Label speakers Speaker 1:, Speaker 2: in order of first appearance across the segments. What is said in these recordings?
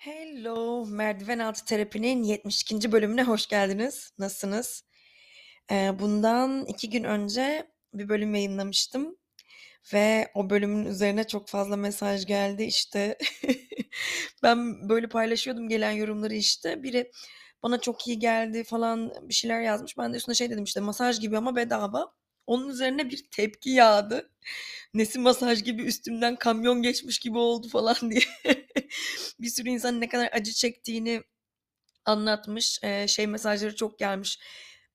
Speaker 1: Hello, Merdiven Altı Terapi'nin 72. bölümüne hoş geldiniz. Nasılsınız? Ee, bundan iki gün önce bir bölüm yayınlamıştım ve o bölümün üzerine çok fazla mesaj geldi işte. ben böyle paylaşıyordum gelen yorumları işte. Biri bana çok iyi geldi falan bir şeyler yazmış. Ben de üstüne şey dedim işte masaj gibi ama bedava. Onun üzerine bir tepki yağdı. Nesi masaj gibi üstümden kamyon geçmiş gibi oldu falan diye. bir sürü insan ne kadar acı çektiğini anlatmış. Ee, şey mesajları çok gelmiş.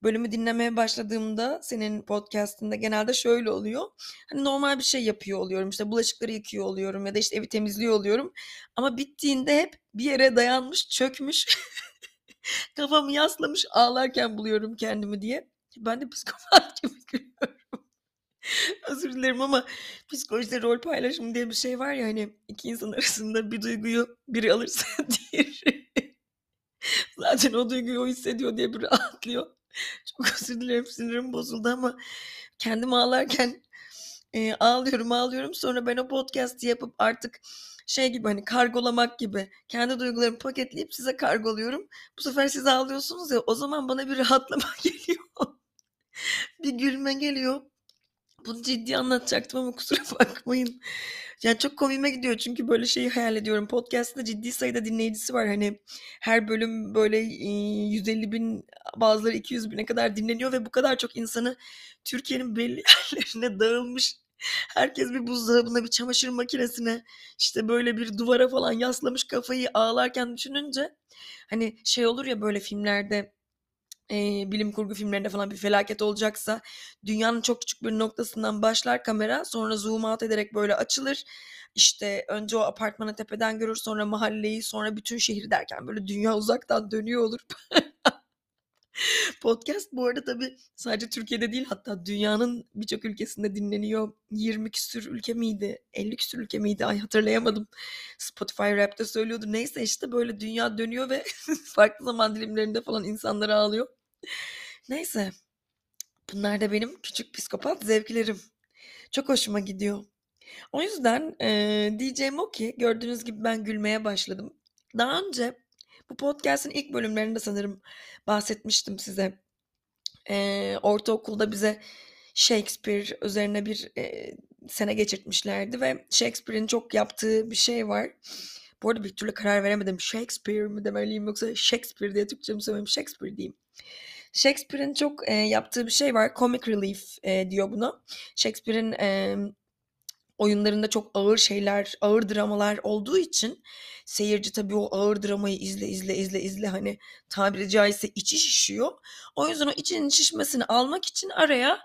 Speaker 1: Bölümü dinlemeye başladığımda senin podcastında genelde şöyle oluyor. Hani normal bir şey yapıyor oluyorum. İşte bulaşıkları yıkıyor oluyorum ya da işte evi temizliyor oluyorum. Ama bittiğinde hep bir yere dayanmış, çökmüş. kafamı yaslamış ağlarken buluyorum kendimi diye. Ben de psikopat gibi gülüyorum. Özür dilerim ama psikolojide rol paylaşımı diye bir şey var ya hani iki insan arasında bir duyguyu biri alırsa diğeri zaten o duyguyu o hissediyor diye bir rahatlıyor. Çok özür dilerim sinirim bozuldu ama kendim ağlarken e, ağlıyorum ağlıyorum sonra ben o podcast'i yapıp artık şey gibi hani kargolamak gibi kendi duygularımı paketleyip size kargoluyorum. Bu sefer siz ağlıyorsunuz ya o zaman bana bir rahatlama geliyor. bir gülme geliyor. Bunu ciddi anlatacaktım ama kusura bakmayın. Yani çok komime gidiyor çünkü böyle şeyi hayal ediyorum. Podcast'ta ciddi sayıda dinleyicisi var. Hani her bölüm böyle 150 bin bazıları 200 bine kadar dinleniyor ve bu kadar çok insanı Türkiye'nin belli yerlerine dağılmış Herkes bir buzdolabına, bir çamaşır makinesine, işte böyle bir duvara falan yaslamış kafayı ağlarken düşününce hani şey olur ya böyle filmlerde e, bilim kurgu filmlerinde falan bir felaket olacaksa dünyanın çok küçük bir noktasından başlar kamera sonra zoom out ederek böyle açılır. İşte önce o apartmanı tepeden görür sonra mahalleyi sonra bütün şehir derken böyle dünya uzaktan dönüyor olur. Podcast bu arada tabii sadece Türkiye'de değil hatta dünyanın birçok ülkesinde dinleniyor. 20 küsür ülke miydi? 50 küsür ülke miydi? Ay hatırlayamadım. Spotify Rap'te söylüyordu. Neyse işte böyle dünya dönüyor ve farklı zaman dilimlerinde falan insanlar ağlıyor. Neyse. Bunlar da benim küçük psikopat zevklerim. Çok hoşuma gidiyor. O yüzden e, diyeceğim o ki gördüğünüz gibi ben gülmeye başladım. Daha önce bu podcast'in ilk bölümlerinde sanırım bahsetmiştim size. Ee, ortaokulda bize Shakespeare üzerine bir e, sene geçirtmişlerdi ve Shakespeare'in çok yaptığı bir şey var. Bu arada bir türlü karar veremedim. Shakespeare mi demeliyim yoksa Shakespeare diye Türkçe mi söylemeyeyim Shakespeare diyeyim. Shakespeare'in çok e, yaptığı bir şey var. Comic relief e, diyor buna. Shakespeare'in e, oyunlarında çok ağır şeyler, ağır dramalar olduğu için seyirci tabii o ağır dramayı izle izle izle izle hani tabiri caizse içi şişiyor. O yüzden o içinin şişmesini almak için araya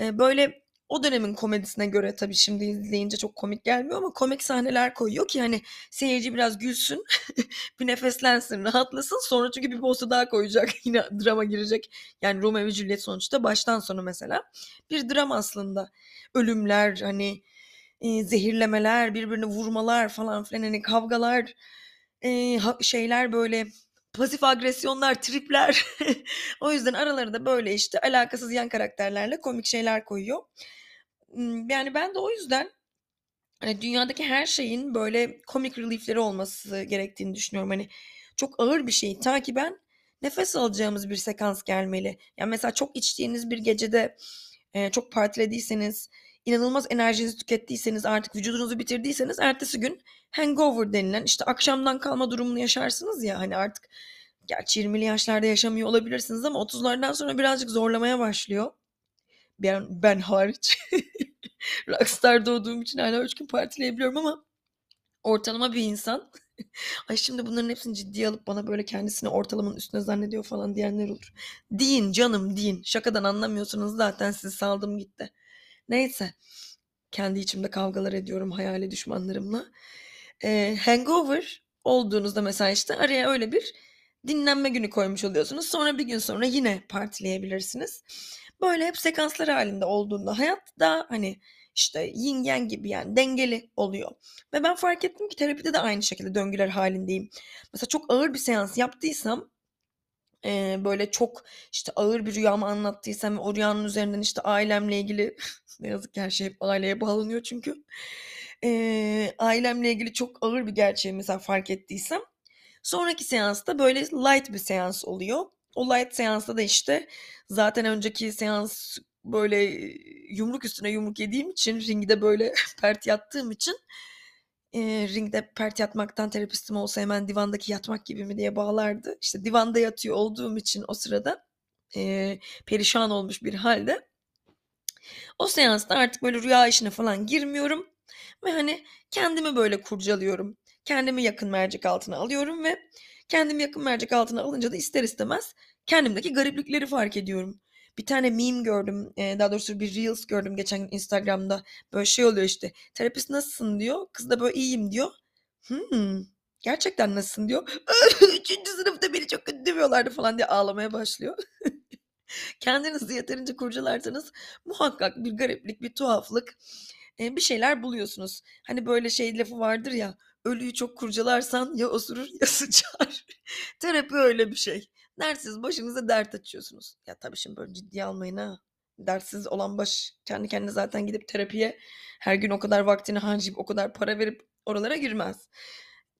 Speaker 1: e, böyle o dönemin komedisine göre tabii şimdi izleyince çok komik gelmiyor ama komik sahneler koyuyor ki hani seyirci biraz gülsün, bir nefeslensin, rahatlasın. Sonra çünkü bir posta daha koyacak. Yine drama girecek. Yani Romeo ve Juliet sonuçta baştan sona mesela bir drama aslında. Ölümler hani e, zehirlemeler, birbirini vurmalar falan filan hani kavgalar, e, şeyler böyle pasif agresyonlar, tripler. o yüzden aralarında böyle işte alakasız yan karakterlerle komik şeyler koyuyor. Yani ben de o yüzden hani dünyadaki her şeyin böyle komik reliefleri olması gerektiğini düşünüyorum. Hani çok ağır bir şey takiben nefes alacağımız bir sekans gelmeli. Yani mesela çok içtiğiniz bir gecede çok partilediyseniz inanılmaz enerjinizi tükettiyseniz artık vücudunuzu bitirdiyseniz ertesi gün hangover denilen işte akşamdan kalma durumunu yaşarsınız ya hani artık gerçi 20'li yaşlarda yaşamıyor olabilirsiniz ama 30'lardan sonra birazcık zorlamaya başlıyor. Ben, ben hariç. Rockstar doğduğum için hala 3 gün partileyebiliyorum ama ortalama bir insan Ay şimdi bunların hepsini ciddiye alıp bana böyle kendisini ortalamanın üstüne zannediyor falan diyenler olur. Deyin canım deyin. Şakadan anlamıyorsunuz zaten sizi saldım gitti. Neyse. Kendi içimde kavgalar ediyorum hayali düşmanlarımla. Eee, hangover olduğunuzda mesela işte araya öyle bir dinlenme günü koymuş oluyorsunuz. Sonra bir gün sonra yine partileyebilirsiniz. Böyle hep sekanslar halinde olduğunda hayat daha hani işte yin yang gibi yani dengeli oluyor. Ve ben fark ettim ki terapide de aynı şekilde döngüler halindeyim. Mesela çok ağır bir seans yaptıysam eee, böyle çok işte ağır bir rüyamı anlattıysam ve o rüyanın üzerinden işte ailemle ilgili ne yazık ki her şey hep aileye bağlanıyor çünkü. Eee, ailemle ilgili çok ağır bir gerçeği mesela fark ettiysem sonraki seansta böyle light bir seans oluyor. O light seansta da işte zaten önceki seans böyle yumruk üstüne yumruk yediğim için ringde böyle pert yattığım için eee, ringde pert yatmaktan terapistim olsa hemen divandaki yatmak gibi mi diye bağlardı. İşte divanda yatıyor olduğum için o sırada eee, perişan olmuş bir halde o seansta artık böyle rüya işine falan girmiyorum ve hani kendimi böyle kurcalıyorum. Kendimi yakın mercek altına alıyorum ve kendimi yakın mercek altına alınca da ister istemez kendimdeki gariplikleri fark ediyorum. Bir tane meme gördüm, eee, daha doğrusu bir reels gördüm geçen gün Instagram'da. Böyle şey oluyor işte, terapist nasılsın diyor, kız da böyle iyiyim diyor. Hımm, gerçekten nasılsın diyor. 3. sınıfta beni çok kötü dövüyorlardı falan diye ağlamaya başlıyor. Kendinizi yeterince kurcalarsanız muhakkak bir gariplik, bir tuhaflık, eee, bir şeyler buluyorsunuz. Hani böyle şey lafı vardır ya, ölüyü çok kurcalarsan ya osurur ya sıçar. Terapi öyle bir şey. Dertsiz başınıza dert açıyorsunuz. Ya tabii şimdi böyle ciddiye almayın ha. Dertsiz olan baş kendi kendine zaten gidip terapiye her gün o kadar vaktini harcayıp o kadar para verip oralara girmez.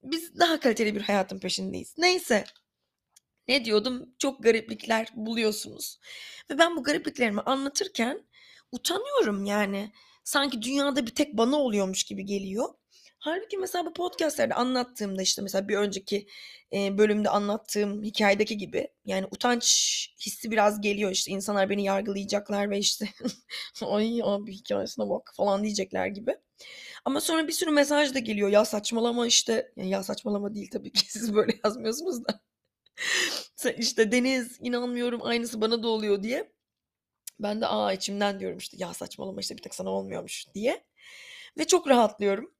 Speaker 1: Biz daha kaliteli bir hayatın peşindeyiz. Neyse. Ne diyordum? Çok gariplikler buluyorsunuz. Ve ben bu garipliklerimi anlatırken utanıyorum yani. Sanki dünyada bir tek bana oluyormuş gibi geliyor. Hâlbuki mesela bu podcast'lerde anlattığımda işte mesela bir önceki, bölümde anlattığım hikâyedeki gibi yani utanç hissi biraz geliyor. İşte insanlar beni yargılayacaklar ve işte "Ay abi hikâyesine bak." falan diyecekler gibi. Ama sonra bir sürü mesaj da geliyor. Ya saçmalama işte, ya saçmalama değil tabii ki siz böyle yazmıyorsunuz da. İşte "Deniz inanmıyorum aynısı bana da oluyor." diye. Ben de a içimden diyorum işte ya saçmalama işte bir tek sana olmuyormuş diye ve çok rahatlıyorum.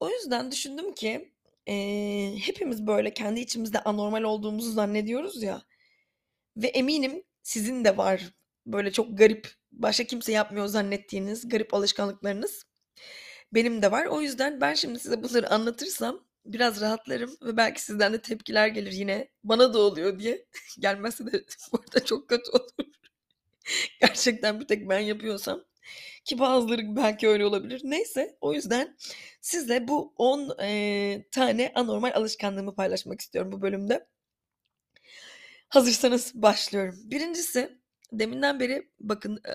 Speaker 1: O yüzden düşündüm ki, eee, hepimiz böyle kendi içimizde anormal olduğumuzu zannediyoruz ya ve eminim sizin de var böyle çok garip, başka kimse yapmıyor zannettiğiniz garip alışkanlıklarınız. Benim de var. O yüzden ben şimdi size bunları anlatırsam biraz rahatlarım ve belki sizden de tepkiler gelir yine bana da oluyor diye. Gelmezse de bu arada çok kötü olur. Gerçekten bir tek ben yapıyorsam ki bazıları belki öyle olabilir. Neyse o yüzden sizle bu 10, eee, tane anormal alışkanlığımı paylaşmak istiyorum bu bölümde. Hazırsanız başlıyorum. 1'incisi deminden beri bakın, eee,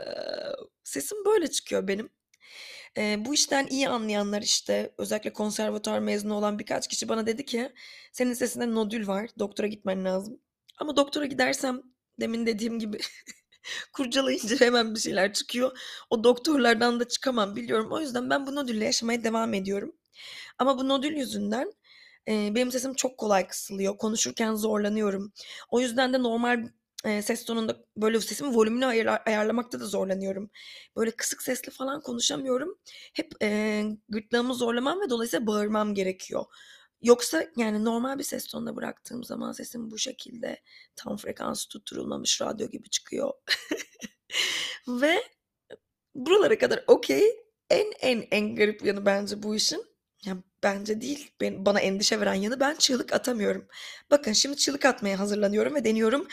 Speaker 1: sesim böyle çıkıyor benim. Eee, bu işten iyi anlayanlar işte özellikle konservatuvar mezunu olan birkaç kişi bana dedi ki "Senin sesinde nodül var, doktora gitmen lazım." Ama doktora gidersem demin dediğim gibi kurcalayınca hemen bir şeyler çıkıyor. O doktorlardan da çıkamam biliyorum. O yüzden ben bu nodülle yaşamaya devam ediyorum. Ama bu nodül yüzünden, eee, benim sesim çok kolay kısılıyor. Konuşurken zorlanıyorum. O yüzden de normal, eee, ses tonunda böyle sesimin volümünü ayarla ayarlamakta da zorlanıyorum. Böyle kısık sesli falan konuşamıyorum. Hep, eee, gırtlağımı zorlamam ve dolayısıyla bağırmam gerekiyor. Yoksa yani normal bir ses tonuna bıraktığım zaman sesim bu şekilde tam frekans tutturulmamış radyo gibi çıkıyor. Ve buralara kadar okay. En, en, en garip yanı bence bu işin, ya bence değil, ben bana endişe veren yanı ben çığlık atamıyorum. Bakın şimdi çığlık atmaya hazırlanıyorum ve deniyorum.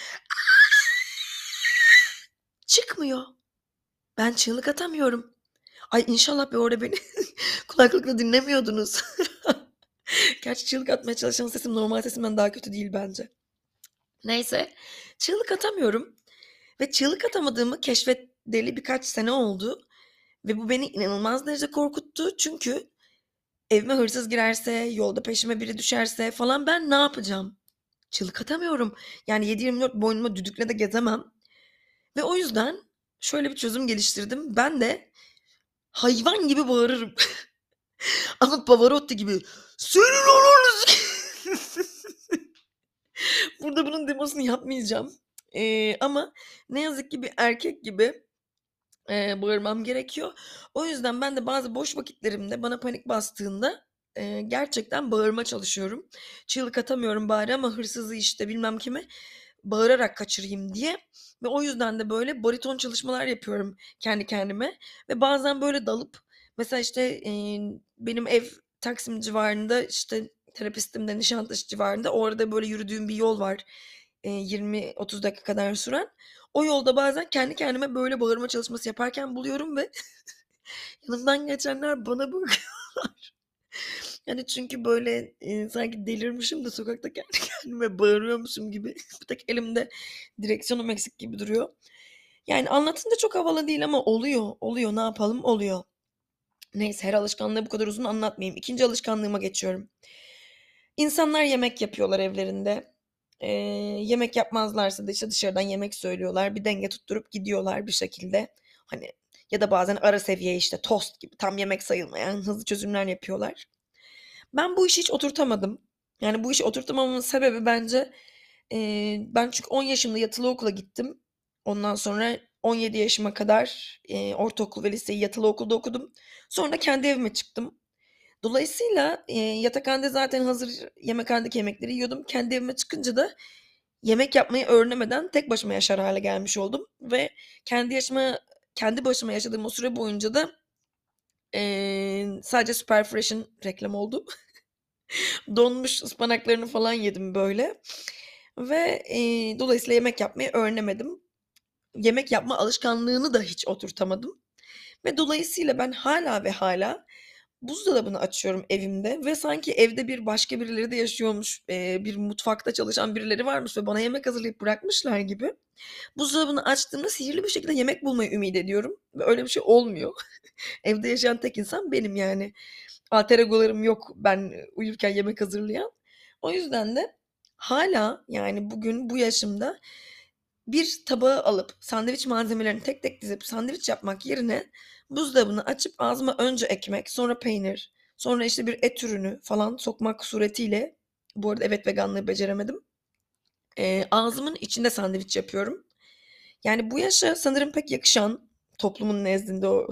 Speaker 1: Çıkmıyor. Ben çığlık atamıyorum. Ay inşallah bir orada beni kulaklıkla dinlemiyordunuz. Gerçi çığlık atmaya çalışan sesim normal sesimden daha kötü değil bence. Neyse, çığlık atamıyorum ve çığlık atamadığımı keşfedeli birkaç sene oldu ve bu beni inanılmaz derecede korkuttu. Çünkü evime hırsız girerse, yolda peşime biri düşerse falan ben ne yapacağım? Çığlık atamıyorum. Yani 7/24 boynuma düdükle de gezemem ve o yüzden şöyle bir çözüm geliştirdim. Ben de hayvan gibi bağırırım. Ama Pavarotti gibi "Senin ananı s" Burada bunun demosunu yapmayacağım. Eee, ama ne yazık ki bir erkek gibi, eee, bağırmam gerekiyor. O yüzden ben de bazı boş vakitlerimde bana panik bastığında Eee, gerçekten bağırma çalışıyorum. Çığlık atamıyorum bari ama hırsızı, işte, bilmem kimi bağırarak kaçırayım diye ve o yüzden de, böyle, bariton çalışmalar yapıyorum kendi kendime ve bazen, böyle, dalıp mesela, işte, eee, benim ev Taksim civarında, işte, terapistim de Nişantaşı civarında. Orada, böyle, yürüdüğüm bir yol var, eee, 20-30 dakika kadar süren. O yolda bazen kendi kendime, böyle, bağırma çalışması yaparken buluyorum ve yanımdan geçenler bana bakıyorlar. Yani, çünkü, böyle, eee, sanki delirmişim de sokakta kendi kendime bağırıyormuşum gibi. Bir tek elimde direksiyonum eksik gibi duruyor. Yani, anlatınca çok havalı değil ama oluyor, oluyor. Ne yapalım? Oluyor. Neyse, her alışkanlığı bu kadar uzun anlatmayayım. 2'nci alışkanlığıma geçiyorum. İnsanlar yemek yapıyorlar evlerinde. Eee, yemek yapmazlarsa da, işte, dışarıdan yemek söylüyorlar. Bir denge tutturup gidiyorlar bir şekilde. Hani, ya da bazen ara seviye, işte, tost gibi tam yemek sayılmayan hızlı çözümler yapıyorlar. Ben bu işi hiç oturtamadım. Yani, bu işi oturtamamamın sebebi bence, eee, ben çünkü 10 yaşımda yatılı okula gittim. Ondan sonra 17 yaşıma kadar, eee, ortaokul ve liseyi yatılı okulda okudum. Sonra kendi evime çıktım. Dolayısıyla, eee, yatakhanede zaten hazır yemekhanedeki yemekleri yiyordum. Kendi evime çıkınca da yemek yapmayı öğrenemeden tek başıma yaşar hâle gelmiş oldum ve kendi yaşıma kendi başıma yaşadığım o süre boyunca da, eee, sadece Superfresh'in reklam oldu. Donmuş ıspanaklarını falan yedim, böyle ve, eee, dolayısıyla yemek yapmayı öğrenemedim. Yemek yapma alışkanlığını da hiç oturtamadım ve dolayısıyla ben hâlâ ve hâlâ buzdolabını açıyorum evimde ve sanki evde bir başka birileri de yaşıyormuş, bir mutfakta çalışan birileri varmış ve bana yemek hazırlayıp bırakmışlar gibi buzdolabını açtığımda sihirli bir şekilde yemek bulmayı ümit ediyorum ve öyle bir şey olmuyor. Evde yaşayan tek insan benim, yani. Alter ego'larım yok ben uyurken yemek hazırlayan. O yüzden de hâlâ, yani, bugün bu yaşımda bir tabağı alıp sandviç malzemelerini tek tek dizip sandviç yapmak yerine buzdolabını açıp ağzıma önce ekmek, sonra peynir, sonra, işte, bir et ürünü falan sokmak suretiyle Bu arada evet, veganlığı beceremedim. Eee, ağzımın içinde sandviç yapıyorum. Yani, bu yaşa sanırım pek yakışan, toplumun nezdinde o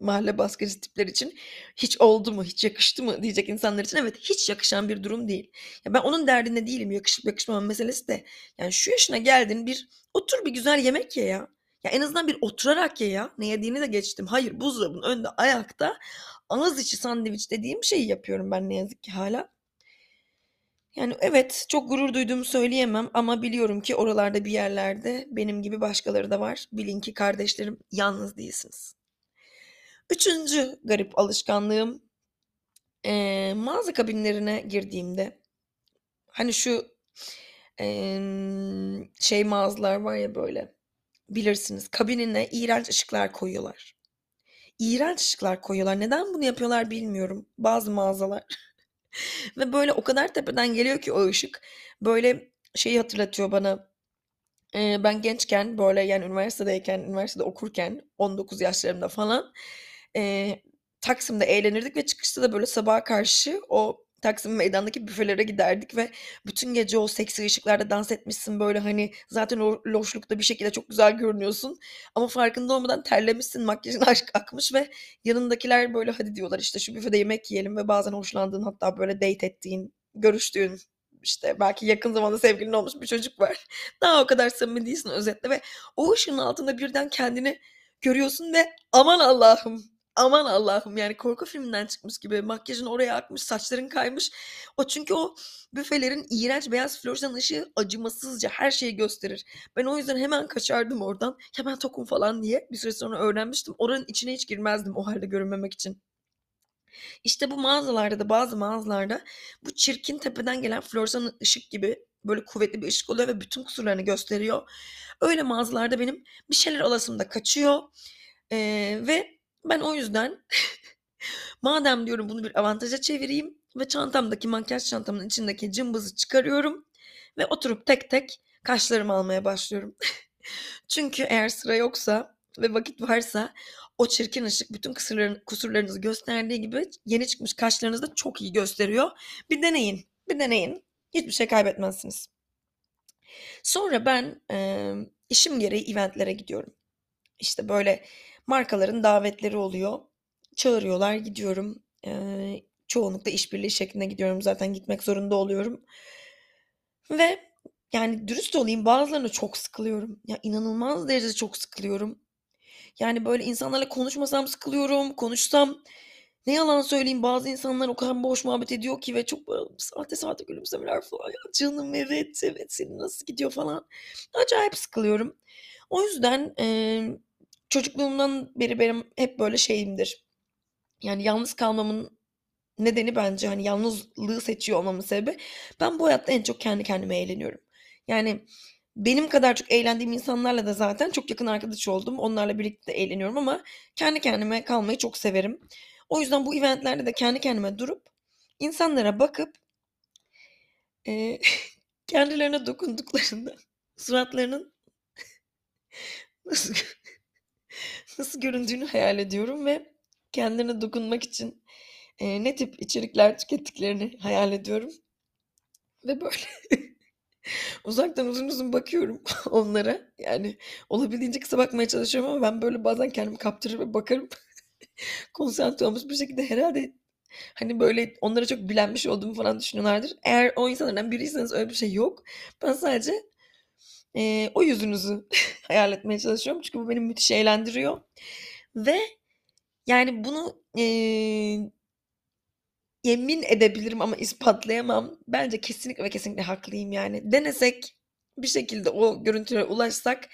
Speaker 1: mahalle baskıcı tipler için hiç oldu mu, hiç yakıştı mı diyecek insanlar için evet, hiç yakışan bir durum değil. Ya, ben onun derdinde değilim, yakışıp yakışmama meselesi de. Yani, şu yaşına geldin, bir otur bir güzel yemek ye ya. Ya, en azından bir oturarak ye ya. Ne yediğini de geçtim. Hayır, buzdolabının önünde ayakta ağız içi sandviç dediğim şeyi yapıyorum ben ne yazık ki hâlâ. Yani, evet, çok gurur duyduğumu söyleyemem ama biliyorum ki oralarda bir yerlerde benim gibi başkaları da var. Bilin ki kardeşlerim, yalnız değilsiniz. 3'üncü garip alışkanlığım, eee, mağaza kabinlerine girdiğimde, hani, şu, emm, şey mağazalar var ya, böyle, bilirsiniz, kabinine iğrenç ışıklar koyuyorlar. İğrenç ışıklar koyuyorlar. Neden bunu yapıyorlar bilmiyorum. Bazı mağazalar ve, böyle, o kadar tepeden geliyor ki o ışık, böyle, şeyi hatırlatıyor bana, eee, ben gençken, böyle, yani, üniversitedeyken, üniversitede okurken 19 yaşlarımda falan, eee, Taksim'de eğlenirdik ve çıkışta da, böyle, sabaha karşı o Taksim Meydanı'ndaki büfelere giderdik ve bütün gece o seksi ışıklarda dans etmişsin, böyle, hani, zaten o loşlukta bir şekilde çok güzel görünüyorsun ama farkında olmadan terlemişsin, makyajın aşk akmış ve yanındakiler, böyle, "Hadi." diyorlar, işte, "Şu büfede yemek yiyelim." ve bazen hoşlandığın hatta, böyle, date ettiğin, görüştüğün, işte, belki yakın zamanda sevgilin olmuş bir çocuk var. Daha o kadar samimi değilsin özetle ve o ışığın altında birden kendini görüyorsun ve aman Allah'ım, aman Allah'ım, yani, korku filminden çıkmış gibi makyajın oraya akmış, saçların kaymış. O çünkü o büfelerin iğrenç beyaz floresan ışığı acımasızca her şeyi gösterir. Ben o yüzden hemen kaçardım oradan. "Ya, ben tokum." falan diye. Bir süre sonra öğrenmiştim. Oranın içine hiç girmezdim o hâlde görünmemek için. İşte, bu mağazalarda da bazı mağazalarda bu çirkin tepeden gelen floresan ışık gibi, böyle, kuvvetli bir ışık oluyor ve bütün kusurlarını gösteriyor. Öyle mağazalarda benim bir şeyler alasım da kaçıyor, eee, ve ben o yüzden madem diyorum bunu bir avantaja çevireyim ve çantamdaki makyaj çantamın içindeki cımbızı çıkarıyorum ve oturup tek tek kaşlarımı almaya başlıyorum. Çünkü eğer sıra yoksa ve vakit varsa o çirkin ışık bütün kusurların kusurlarınızı gösterdiği gibi yeni çıkmış kaşlarınızı da çok iyi gösteriyor. Bir deneyin, bir deneyin. Hiçbir şey kaybetmezsiniz. Sonra ben, emm, işim gereği eventlere gidiyorum. İşte, böyle, markaların davetleri oluyor. Çağırıyorlar, gidiyorum. Eee, çoğunlukla işbirliği şeklinde gidiyorum. Zaten gitmek zorunda oluyorum. Ve yani dürüst olayım bazılarına çok sıkılıyorum. Ya inanılmaz derecede çok sıkılıyorum. Yani böyle insanlarla konuşmasam sıkılıyorum. Konuşsam ne yalan söyleyeyim bazı insanlar o kadar boş muhabbet ediyor ki ve çok sahte sahte gülümsemeler falan. Ya canım evet evet senin nasıl gidiyor falan. Acayip sıkılıyorum. O yüzden e, çocukluğumdan beri benim hep böyle şeyimdir. Yani yalnız kalmamın nedeni bence hani yalnızlığı seçiyor olmamın sebebi. Ben bu hayatta en çok kendi kendime eğleniyorum. Yani benim kadar çok eğlendiğim insanlarla da zaten çok yakın arkadaş oldum. Onlarla birlikte eğleniyorum ama kendi kendime kalmayı çok severim. O yüzden bu eventlerde de kendi kendime durup insanlara bakıp e, kendilerine dokunduklarında suratlarının nasıl nasıl göründüğünü hayal ediyorum ve kendilerine dokunmak için e, ne tip içerikler tükettiklerini hayal ediyorum. Ve böyle uzaktan uzun uzun bakıyorum onlara. Yani olabildiğince kısa bakmaya çalışıyorum ama ben böyle bazen kendimi kaptırır ve bakarım. Konsantre olmuş bir şekilde herhalde hani böyle onlara çok bilenmiş olduğumu falan düşünüyorlardır. Eğer o insanlardan biriyseniz öyle bir şey yok. Ben sadece e, o yüzünüzü hayal etmeye çalışıyorum. Çünkü bu beni müthiş eğlendiriyor. Ve yani bunu e, yemin edebilirim ama ispatlayamam. Bence kesinlikle ve kesinlikle haklıyım yani. Denesek bir şekilde o görüntülere ulaşsak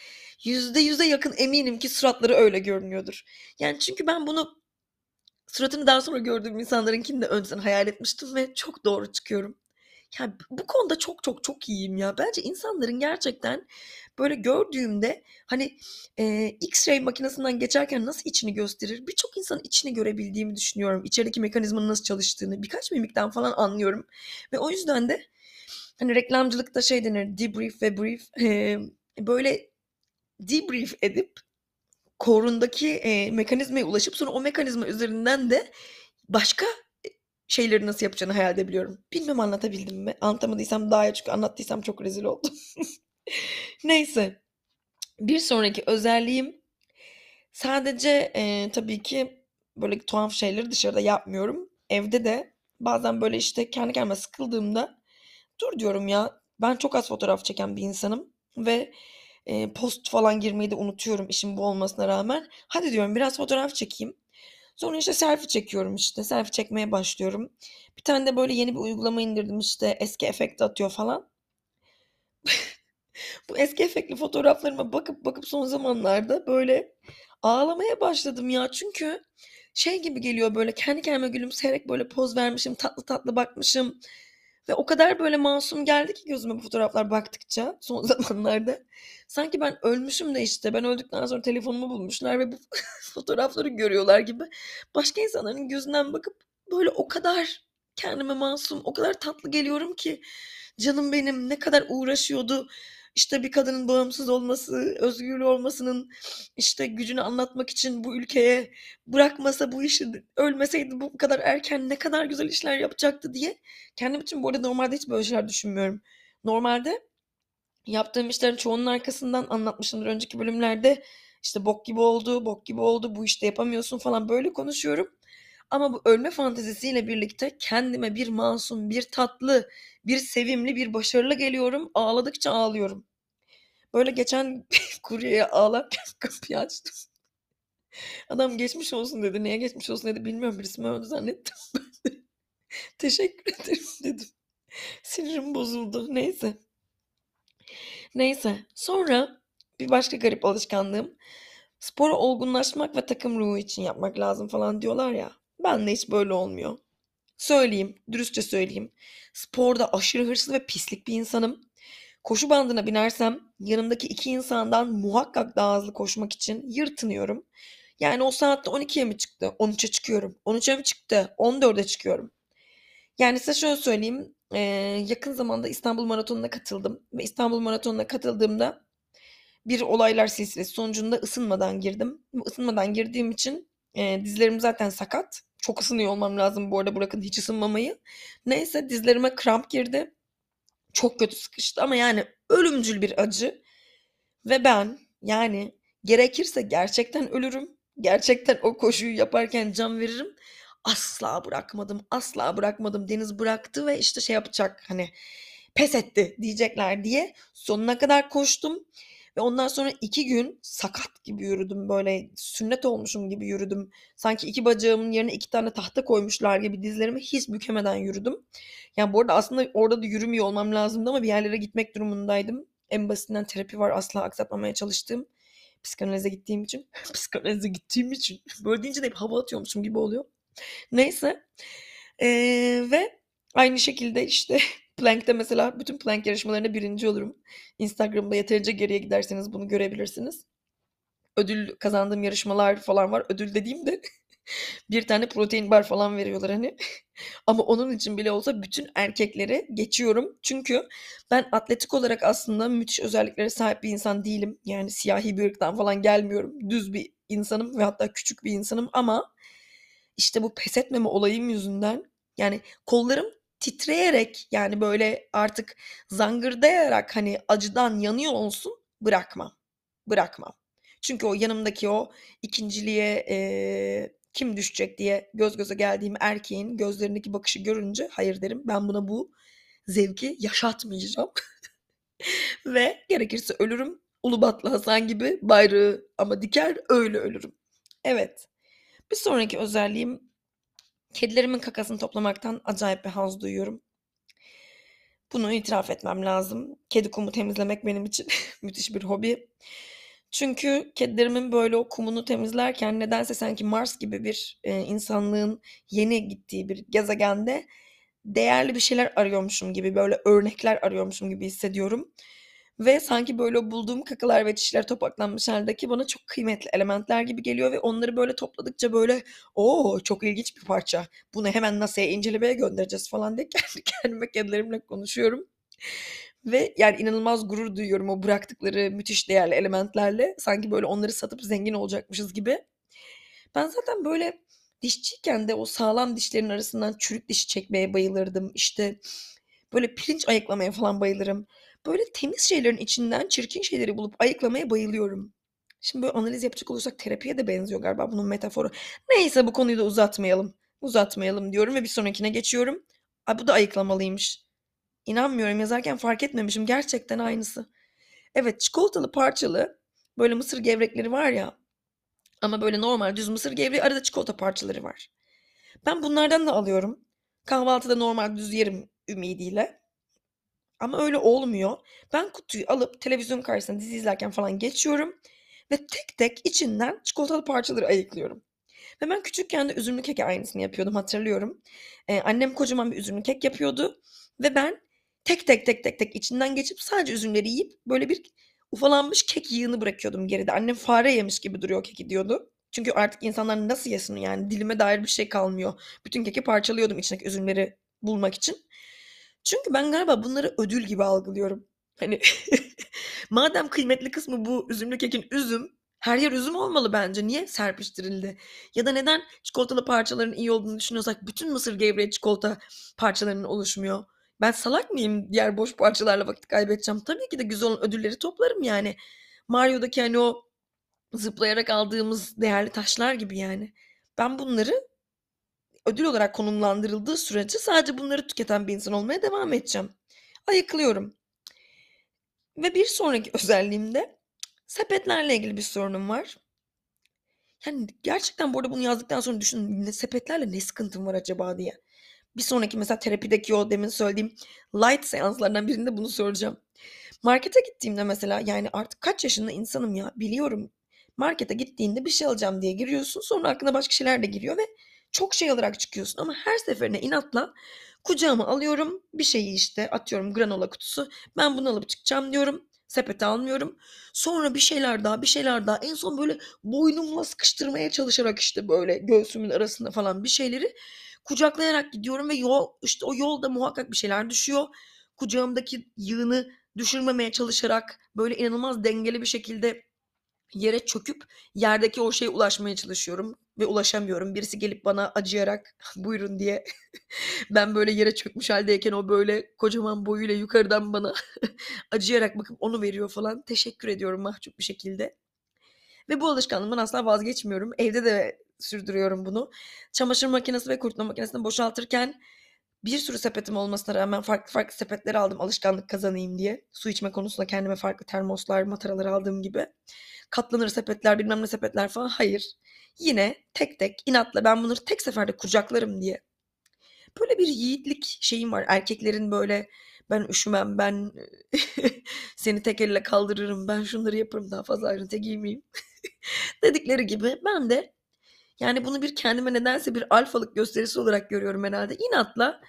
Speaker 1: yüzde yüze yakın eminim ki suratları öyle görünüyordur. Yani çünkü ben bunu suratını daha sonra gördüğüm insanlarınkini de önceden hayal etmiştim ve çok doğru çıkıyorum. Yani bu konuda çok çok çok iyiyim ya. Bence insanların gerçekten böyle gördüğümde hani e, X-ray makinesinden geçerken nasıl içini gösterir? Birçok insanın içini görebildiğimi düşünüyorum. İçerideki mekanizmanın nasıl çalıştığını birkaç mimikten falan anlıyorum. Ve o yüzden de hani reklamcılıkta şey denir debrief ve brief e, böyle debrief edip korundaki e, mekanizmaya ulaşıp sonra o mekanizma üzerinden de başka şeyleri nasıl yapacağını hayal edebiliyorum. Bilmem anlatabildim mi? Anlatamadıysam daha iyi çünkü anlattıysam çok rezil oldum. Neyse. Bir sonraki özelliğim sadece e, tabii ki böyle tuhaf şeyleri dışarıda yapmıyorum. Evde de bazen böyle işte kendi kendime sıkıldığımda dur diyorum ya ben çok az fotoğraf çeken bir insanım ve e, post falan girmeyi de unutuyorum işim bu olmasına rağmen. Hadi diyorum biraz fotoğraf çekeyim. Sonra işte selfie çekiyorum işte. Selfie çekmeye başlıyorum. Bir tane de böyle yeni bir uygulama indirdim işte eski efekt atıyor falan. Bu eski efektli fotoğraflarıma bakıp bakıp son zamanlarda böyle ağlamaya başladım ya. Çünkü şey gibi geliyor böyle kendi kendime gülümseyerek böyle poz vermişim, tatlı tatlı bakmışım. Ve o kadar böyle masum geldi ki gözüme bu fotoğraflar baktıkça son zamanlarda. Sanki ben ölmüşüm de işte ben öldükten sonra telefonumu bulmuşlar ve bu fotoğrafları görüyorlar gibi. Başka insanların gözünden bakıp böyle o kadar kendime masum, o kadar tatlı geliyorum ki canım benim ne kadar uğraşıyordu işte bir kadının bağımsız olması, özgür olmasının işte gücünü anlatmak için bu ülkeye bırakmasa bu işi ölmeseydi bu kadar erken ne kadar güzel işler yapacaktı diye kendim için bu arada normalde hiç böyle şeyler düşünmüyorum. Normalde yaptığım işlerin çoğunun arkasından anlatmışımdır önceki bölümlerde işte bok gibi oldu, bok gibi oldu, bu işte yapamıyorsun falan böyle konuşuyorum. Ama bu ölme fantezisiyle birlikte kendime bir masum, bir tatlı, bir sevimli, bir başarılı geliyorum. Ağladıkça ağlıyorum. Böyle geçen kuryeye ağlarken kapıyı açtım. Adam geçmiş olsun dedi. Niye geçmiş olsun dedi bilmiyorum. Birisi mi öldü zannettim. Teşekkür ederim dedim. Sinirim bozuldu. Neyse. Neyse. Sonra bir başka garip alışkanlığım. Sporu olgunlaşmak ve takım ruhu için yapmak lazım falan diyorlar ya. Ben de hiç böyle olmuyor. Söyleyeyim, dürüstçe söyleyeyim. Sporda aşırı hırslı ve pislik bir insanım. Koşu bandına binersem yanımdaki iki insandan muhakkak daha hızlı koşmak için yırtınıyorum. Yani o saatte 12'ye mi çıktı? 13'e çıkıyorum. 13'e mi çıktı? 14'e çıkıyorum. Yani size şöyle söyleyeyim. Ee, yakın zamanda İstanbul Maratonu'na katıldım. Ve İstanbul Maratonu'na katıldığımda bir olaylar silsilesi sonucunda ısınmadan girdim. Bu ısınmadan girdiğim için e, dizlerim zaten sakat. Çok ısınıyor olmam lazım bu arada bırakın hiç ısınmamayı. Neyse dizlerime kramp girdi. Çok kötü sıkıştı ama yani ölümcül bir acı. Ve ben yani gerekirse gerçekten ölürüm. Gerçekten o koşuyu yaparken can veririm. asla bırakmadım, asla bırakmadım. Deniz bıraktı ve işte şey yapacak hani pes etti diyecekler diye sonuna kadar koştum. Ve ondan sonra iki gün sakat gibi yürüdüm böyle sünnet olmuşum gibi yürüdüm. Sanki iki bacağımın yerine iki tane tahta koymuşlar gibi dizlerimi hiç bükemeden yürüdüm. Yani bu arada aslında orada da yürümüyor olmam lazımdı ama bir yerlere gitmek durumundaydım. En basitinden terapi var asla aksatmamaya çalıştığım. Psikanalize gittiğim için. Psikanalize gittiğim için. Böyle deyince de hep hava atıyormuşum gibi oluyor. Neyse. Ee, ve aynı şekilde işte Plank'te mesela bütün Plank yarışmalarında birinci olurum. Instagram'da yeterince geriye giderseniz bunu görebilirsiniz. Ödül kazandığım yarışmalar falan var. Ödül dediğimde bir tane protein bar falan veriyorlar hani. Ama onun için bile olsa bütün erkekleri geçiyorum. Çünkü ben atletik olarak aslında müthiş özelliklere sahip bir insan değilim. Yani siyahi bir ırktan falan gelmiyorum. Düz bir insanım ve hatta küçük bir insanım ama işte bu pes etmeme olayım yüzünden yani kollarım titreyerek yani böyle artık zangırdayarak hani acıdan yanıyor olsun bırakmam. Bırakmam. Çünkü o yanımdaki o ikinciliğe e, kim düşecek diye göz göze geldiğim erkeğin gözlerindeki bakışı görünce hayır derim ben buna bu zevki yaşatmayacağım. Ve gerekirse ölürüm. Ulubatlı Hasan gibi bayrağı ama diker öyle ölürüm. Evet. Bir sonraki özelliğim kedilerimin kakasını toplamaktan acayip bir haz duyuyorum. Bunu itiraf etmem lazım. Kedi kumu temizlemek benim için müthiş bir hobi. Çünkü kedilerimin böyle o kumunu temizlerken nedense sanki Mars gibi bir e, insanlığın yeni gittiği bir gezegende değerli bir şeyler arıyormuşum gibi böyle örnekler arıyormuşum gibi hissediyorum. Ve sanki böyle bulduğum kakalar ve çişler topaklanmış haldeki bana çok kıymetli elementler gibi geliyor ve onları böyle topladıkça böyle o çok ilginç bir parça. Bunu hemen NASA'ya incelemeye göndereceğiz falan diye kendi kendime kedilerimle konuşuyorum. Ve yani inanılmaz gurur duyuyorum o bıraktıkları müthiş değerli elementlerle. Sanki böyle onları satıp zengin olacakmışız gibi. Ben zaten böyle dişçiyken de o sağlam dişlerin arasından çürük dişi çekmeye bayılırdım. İşte böyle pirinç ayıklamaya falan bayılırım. Böyle temiz şeylerin içinden çirkin şeyleri bulup ayıklamaya bayılıyorum. Şimdi böyle analiz yapacak olursak terapiye de benziyor galiba bunun metaforu. Neyse bu konuyu da uzatmayalım. Uzatmayalım diyorum ve bir sonrakine geçiyorum. Ay bu da ayıklamalıymış. İnanmıyorum yazarken fark etmemişim. Gerçekten aynısı. Evet çikolatalı parçalı böyle mısır gevrekleri var ya. Ama böyle normal düz mısır gevreği arada çikolata parçaları var. Ben bunlardan da alıyorum. Kahvaltıda normal düz yerim ümidiyle. Ama öyle olmuyor. Ben kutuyu alıp televizyon karşısında dizi izlerken falan geçiyorum ve tek tek içinden çikolatalı parçaları ayıklıyorum. Ve ben küçükken de üzümlü kek aynısını yapıyordum hatırlıyorum. Ee, annem kocaman bir üzümlü kek yapıyordu ve ben tek tek tek tek tek içinden geçip sadece üzümleri yiyip böyle bir ufalanmış kek yığını bırakıyordum geride. Annem fare yemiş gibi duruyor keki diyordu. Çünkü artık insanlar nasıl yesin yani dilime dair bir şey kalmıyor. Bütün keki parçalıyordum içindeki üzümleri bulmak için. Çünkü ben galiba bunları ödül gibi algılıyorum. Hani madem kıymetli kısmı bu üzümlü kekin üzüm, her yer üzüm olmalı bence. Niye serpiştirildi? Ya da neden çikolatalı parçaların iyi olduğunu düşünüyorsak bütün mısır gevreği çikolata parçalarının oluşmuyor? Ben salak mıyım diğer boş parçalarla vakit kaybedeceğim? Tabii ki de güzel olan ödülleri toplarım yani. Mario'daki hani o zıplayarak aldığımız değerli taşlar gibi yani. Ben bunları ödül olarak konumlandırıldığı sürece sadece bunları tüketen bir insan olmaya devam edeceğim. Ayıklıyorum. Ve bir sonraki özelliğimde sepetlerle ilgili bir sorunum var. Yani gerçekten bu arada bunu yazdıktan sonra düşündüm. Sepetlerle ne sıkıntım var acaba diye. Bir sonraki mesela terapideki o demin söylediğim light seanslarından birinde bunu soracağım. Markete gittiğimde mesela yani artık kaç yaşında insanım ya biliyorum. Markete gittiğinde bir şey alacağım diye giriyorsun. Sonra aklına başka şeyler de giriyor ve çok şey alarak çıkıyorsun ama her seferine inatla kucağıma alıyorum. Bir şeyi işte atıyorum granola kutusu. Ben bunu alıp çıkacağım diyorum. Sepete almıyorum. Sonra bir şeyler daha bir şeyler daha. En son böyle boynumla sıkıştırmaya çalışarak işte böyle göğsümün arasında falan bir şeyleri kucaklayarak gidiyorum ve yol işte o yolda muhakkak bir şeyler düşüyor. Kucağımdaki yığını düşürmemeye çalışarak böyle inanılmaz dengeli bir şekilde yere çöküp yerdeki o şeye ulaşmaya çalışıyorum ve ulaşamıyorum. Birisi gelip bana acıyarak buyurun diye ben böyle yere çökmüş haldeyken o böyle kocaman boyuyla yukarıdan bana acıyarak bakıp onu veriyor falan. Teşekkür ediyorum mahcup bir şekilde. Ve bu alışkanlığımdan asla vazgeçmiyorum. Evde de sürdürüyorum bunu. Çamaşır makinesi ve kurutma makinesini boşaltırken bir sürü sepetim olmasına rağmen farklı farklı sepetler aldım alışkanlık kazanayım diye. Su içme konusunda kendime farklı termoslar, mataralar aldığım gibi. Katlanır sepetler, bilmem ne sepetler falan. Hayır. Yine tek tek inatla ben bunları tek seferde kucaklarım diye. Böyle bir yiğitlik şeyim var. Erkeklerin böyle ben üşümem, ben seni tek elle kaldırırım, ben şunları yaparım daha fazla ayrıntı giymeyeyim dedikleri gibi ben de yani bunu bir kendime nedense bir alfalık gösterisi olarak görüyorum herhalde. İnatla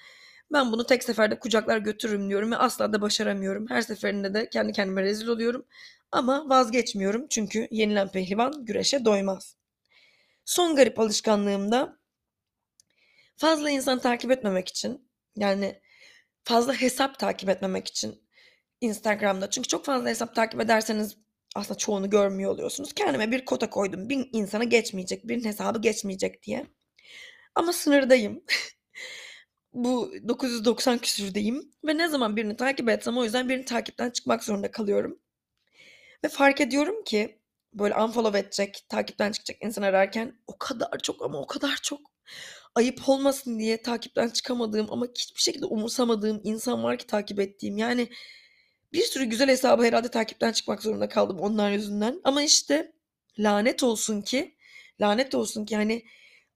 Speaker 1: ben bunu tek seferde kucaklar götürürüm diyorum ve asla da başaramıyorum. Her seferinde de kendi kendime rezil oluyorum. Ama vazgeçmiyorum çünkü yenilen pehlivan güreşe doymaz. Son garip alışkanlığım da fazla insan takip etmemek için yani fazla hesap takip etmemek için Instagram'da. Çünkü çok fazla hesap takip ederseniz aslında çoğunu görmüyor oluyorsunuz. Kendime bir kota koydum. Bin insana geçmeyecek, birinin hesabı geçmeyecek diye. Ama sınırdayım. Bu 990 küsürdeyim. Ve ne zaman birini takip etsem o yüzden birini takipten çıkmak zorunda kalıyorum. Ve fark ediyorum ki böyle unfollow edecek, takipten çıkacak insan ararken o kadar çok ama o kadar çok ayıp olmasın diye takipten çıkamadığım ama hiçbir şekilde umursamadığım insan var ki takip ettiğim. Yani bir sürü güzel hesabı herhalde takipten çıkmak zorunda kaldım onlar yüzünden. Ama işte lanet olsun ki lanet olsun ki hani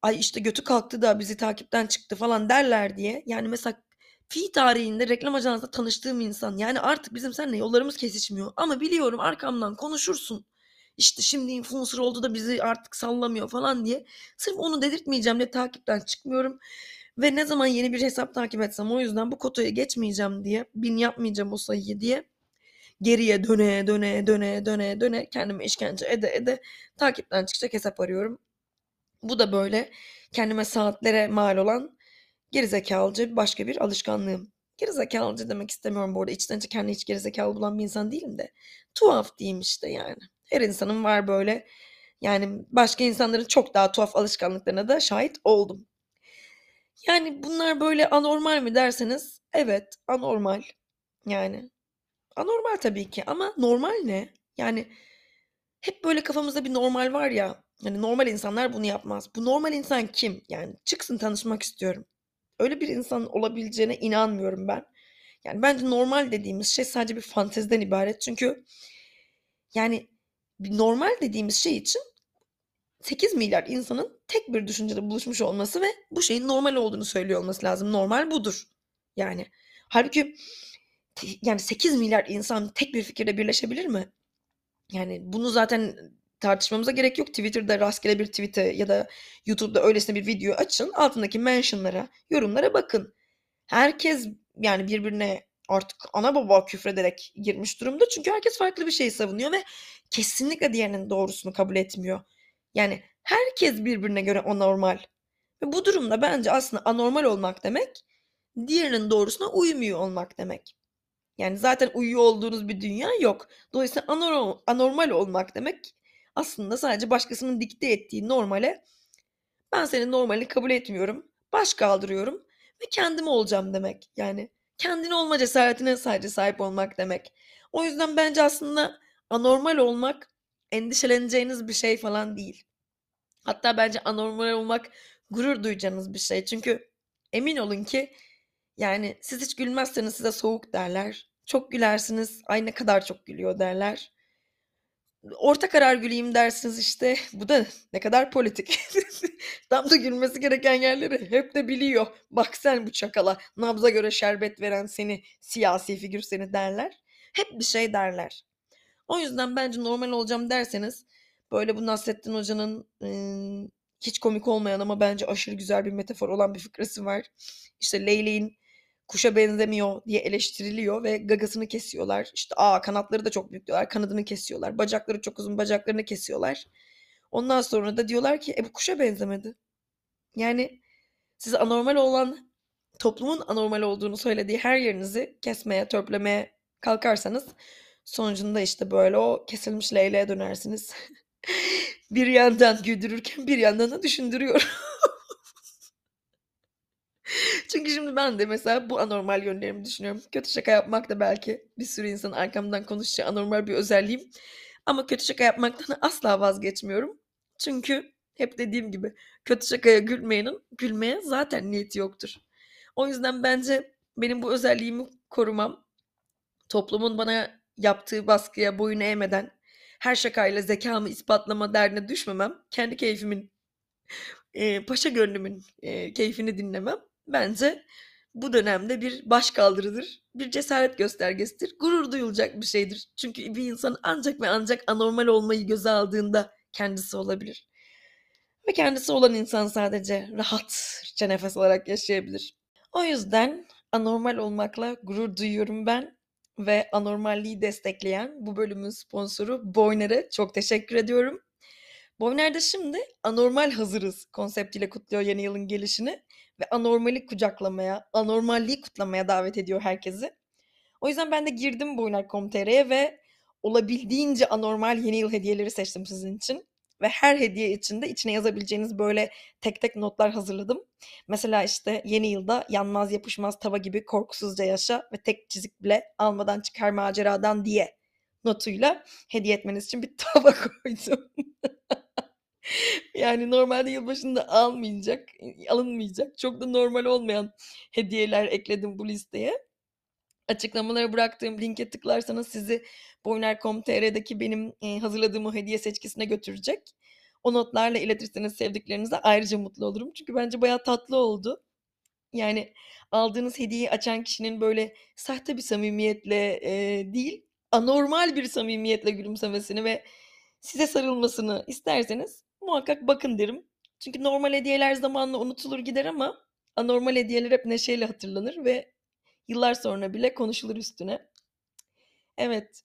Speaker 1: ay işte götü kalktı da bizi takipten çıktı falan derler diye. Yani mesela fi tarihinde reklam ajansında tanıştığım insan yani artık bizim seninle yollarımız kesişmiyor ama biliyorum arkamdan konuşursun. İşte şimdi influencer oldu da bizi artık sallamıyor falan diye. Sırf onu dedirtmeyeceğim diye takipten çıkmıyorum. Ve ne zaman yeni bir hesap takip etsem o yüzden bu kotayı geçmeyeceğim diye, bin yapmayacağım o sayıyı diye geriye döne döne döne döne döne kendime işkence ede ede takipten çıkacak hesap arıyorum. Bu da böyle kendime saatlere mal olan gerizekalıcı başka bir alışkanlığım. Gerizekalıcı demek istemiyorum bu arada. İçten içe kendi hiç gerizekalı bulan bir insan değilim de. Tuhaf diyeyim işte yani. Her insanın var böyle. Yani başka insanların çok daha tuhaf alışkanlıklarına da şahit oldum. Yani bunlar böyle anormal mi derseniz evet anormal. Yani anormal tabii ki ama normal ne? Yani hep böyle kafamızda bir normal var ya. Hani normal insanlar bunu yapmaz. Bu normal insan kim? Yani çıksın tanışmak istiyorum. Öyle bir insan olabileceğine inanmıyorum ben. Yani bence normal dediğimiz şey sadece bir fanteziden ibaret. Çünkü yani normal dediğimiz şey için 8 milyar insanın tek bir düşüncede buluşmuş olması ve bu şeyin normal olduğunu söylüyor olması lazım. Normal budur. Yani halbuki yani 8 milyar insan tek bir fikirde birleşebilir mi? Yani bunu zaten tartışmamıza gerek yok. Twitter'da rastgele bir tweet'e ya da YouTube'da öylesine bir video açın. Altındaki mentionlara, yorumlara bakın. Herkes yani birbirine artık ana baba küfrederek girmiş durumda. Çünkü herkes farklı bir şey savunuyor ve kesinlikle diğerinin doğrusunu kabul etmiyor. Yani herkes birbirine göre anormal. Ve bu durumda bence aslında anormal olmak demek diğerinin doğrusuna uymuyor olmak demek. Yani zaten uyuyor olduğunuz bir dünya yok. Dolayısıyla anormal olmak demek aslında sadece başkasının dikte ettiği normale ben senin normali kabul etmiyorum. Baş kaldırıyorum ve kendim olacağım demek. Yani kendin olma cesaretine sadece sahip olmak demek. O yüzden bence aslında anormal olmak endişeleneceğiniz bir şey falan değil. Hatta bence anormal olmak gurur duyacağınız bir şey. Çünkü emin olun ki yani siz hiç gülmezseniz size soğuk derler. Çok gülersiniz. Ay ne kadar çok gülüyor derler. Orta karar güleyim dersiniz işte. Bu da ne kadar politik. Tam da gülmesi gereken yerleri hep de biliyor. Bak sen bu çakala. Nabza göre şerbet veren seni, siyasi figür seni derler. Hep bir şey derler. O yüzden bence normal olacağım derseniz böyle bu Nasrettin Hoca'nın ıı, hiç komik olmayan ama bence aşırı güzel bir metafor olan bir fıkrası var. İşte Leyleğin kuşa benzemiyor diye eleştiriliyor ve gagasını kesiyorlar. İşte aa kanatları da çok büyük diyorlar. Kanadını kesiyorlar. Bacakları çok uzun bacaklarını kesiyorlar. Ondan sonra da diyorlar ki e bu kuşa benzemedi. Yani size anormal olan toplumun anormal olduğunu söylediği her yerinizi kesmeye, törplemeye kalkarsanız sonucunda işte böyle o kesilmiş leyleğe dönersiniz. bir yandan güldürürken bir yandan da düşündürüyor. Çünkü şimdi ben de mesela bu anormal yönlerimi düşünüyorum. Kötü şaka yapmak da belki bir sürü insan arkamdan konuşacağı anormal bir özelliğim. Ama kötü şaka yapmaktan asla vazgeçmiyorum. Çünkü hep dediğim gibi kötü şakaya gülmeyenin gülmeye zaten niyeti yoktur. O yüzden bence benim bu özelliğimi korumam, toplumun bana yaptığı baskıya boyun eğmeden her şakayla zekamı ispatlama derdine düşmemem, kendi keyfimin, e, paşa gönlümün e, keyfini dinlemem bence bu dönemde bir başkaldırıdır, bir cesaret göstergesidir, gurur duyulacak bir şeydir. Çünkü bir insan ancak ve ancak anormal olmayı göze aldığında kendisi olabilir. Ve kendisi olan insan sadece rahatça nefes alarak yaşayabilir. O yüzden anormal olmakla gurur duyuyorum ben ve anormalliği destekleyen bu bölümün sponsoru Boyner'e çok teşekkür ediyorum. Boyner'de şimdi anormal hazırız konseptiyle kutluyor yeni yılın gelişini ve anormali kucaklamaya, anormalliği kutlamaya davet ediyor herkesi. O yüzden ben de girdim boyner.com.tr'ye ve olabildiğince anormal yeni yıl hediyeleri seçtim sizin için ve her hediye içinde içine yazabileceğiniz böyle tek tek notlar hazırladım. Mesela işte yeni yılda yanmaz yapışmaz tava gibi korkusuzca yaşa ve tek çizik bile almadan çıkar maceradan diye notuyla hediye etmeniz için bir tava koydum. yani normalde yılbaşında almayacak, alınmayacak, çok da normal olmayan hediyeler ekledim bu listeye. Açıklamalara bıraktığım linke tıklarsanız sizi boyner.com.tr'deki benim hazırladığım o hediye seçkisine götürecek. O notlarla iletirseniz sevdiklerinize ayrıca mutlu olurum. Çünkü bence bayağı tatlı oldu. Yani aldığınız hediyeyi açan kişinin böyle sahte bir samimiyetle e, değil, anormal bir samimiyetle gülümsemesini ve size sarılmasını isterseniz muhakkak bakın derim. Çünkü normal hediyeler zamanla unutulur gider ama anormal hediyeler hep neşeyle hatırlanır ve yıllar sonra bile konuşulur üstüne. Evet,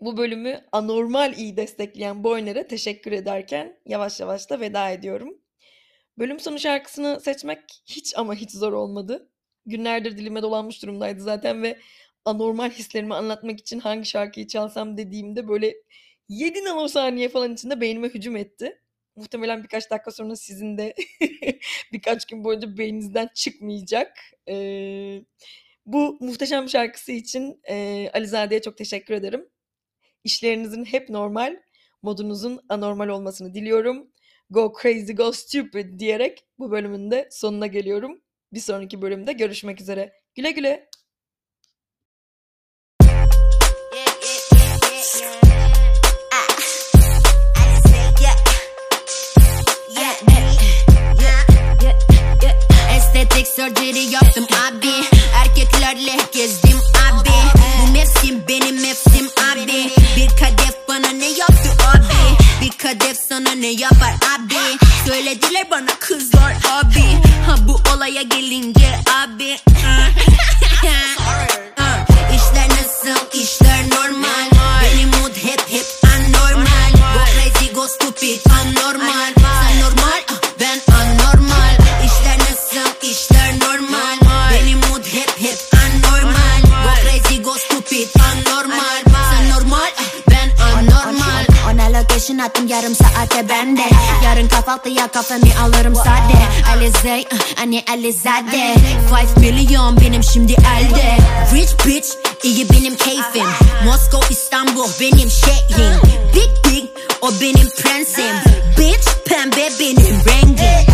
Speaker 1: bu bölümü anormal iyi destekleyen Boyner'e teşekkür ederken yavaş yavaş da veda ediyorum. Bölüm sonu şarkısını seçmek hiç ama hiç zor olmadı. Günlerdir dilime dolanmış durumdaydı zaten ve anormal hislerimi anlatmak için hangi şarkıyı çalsam dediğimde böyle 7 nanosaniye falan içinde beynime hücum etti. Muhtemelen birkaç dakika sonra sizin de birkaç gün boyunca beyninizden çıkmayacak. Ee, bu muhteşem şarkısı için e, Alizade'ye çok teşekkür ederim. İşlerinizin hep normal, modunuzun anormal olmasını diliyorum. Go crazy, go stupid diyerek bu bölümün de sonuna geliyorum. Bir sonraki bölümde görüşmek üzere. Güle güle.
Speaker 2: Surgery yaptım abi Erkeklerle gezdim abi. Bu mevsim benim mevsim abi. Bir kadef bana ne yaptı abi? Bir kadef sana ne yapar abi? Söylediler bana kızlar abi. Ha bu olaya gelince abi. İşler nasıl? İşler normal. Benim mood hep hep anormal. Go crazy go stupid anormal Kahvaltıya kafemi alırım sade. Alize, anne Alizade 5 milyon benim şimdi elde. Rich bitch, iyi benim keyfim. Moskova, İstanbul benim şehrim. Big big, o benim prensim. Bitch, pembe benim rengim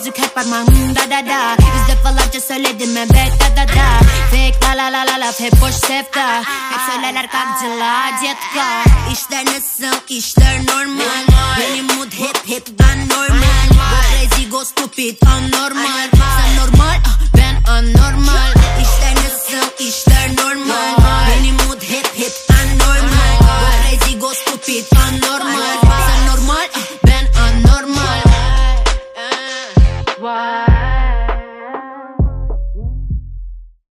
Speaker 2: Yüzük hep parmağımda da da. Yüz defalarca söyledim evet da da da. Fake la la la la laf hep boş sevda. Hep söylerler kalkcılar cetka İşler nasıl? İşler normal. Benim mood hep hep ben normal. Go crazy go stupid anormal. Sen normal ah, ben anormal. İşler nasıl? İşler normal why.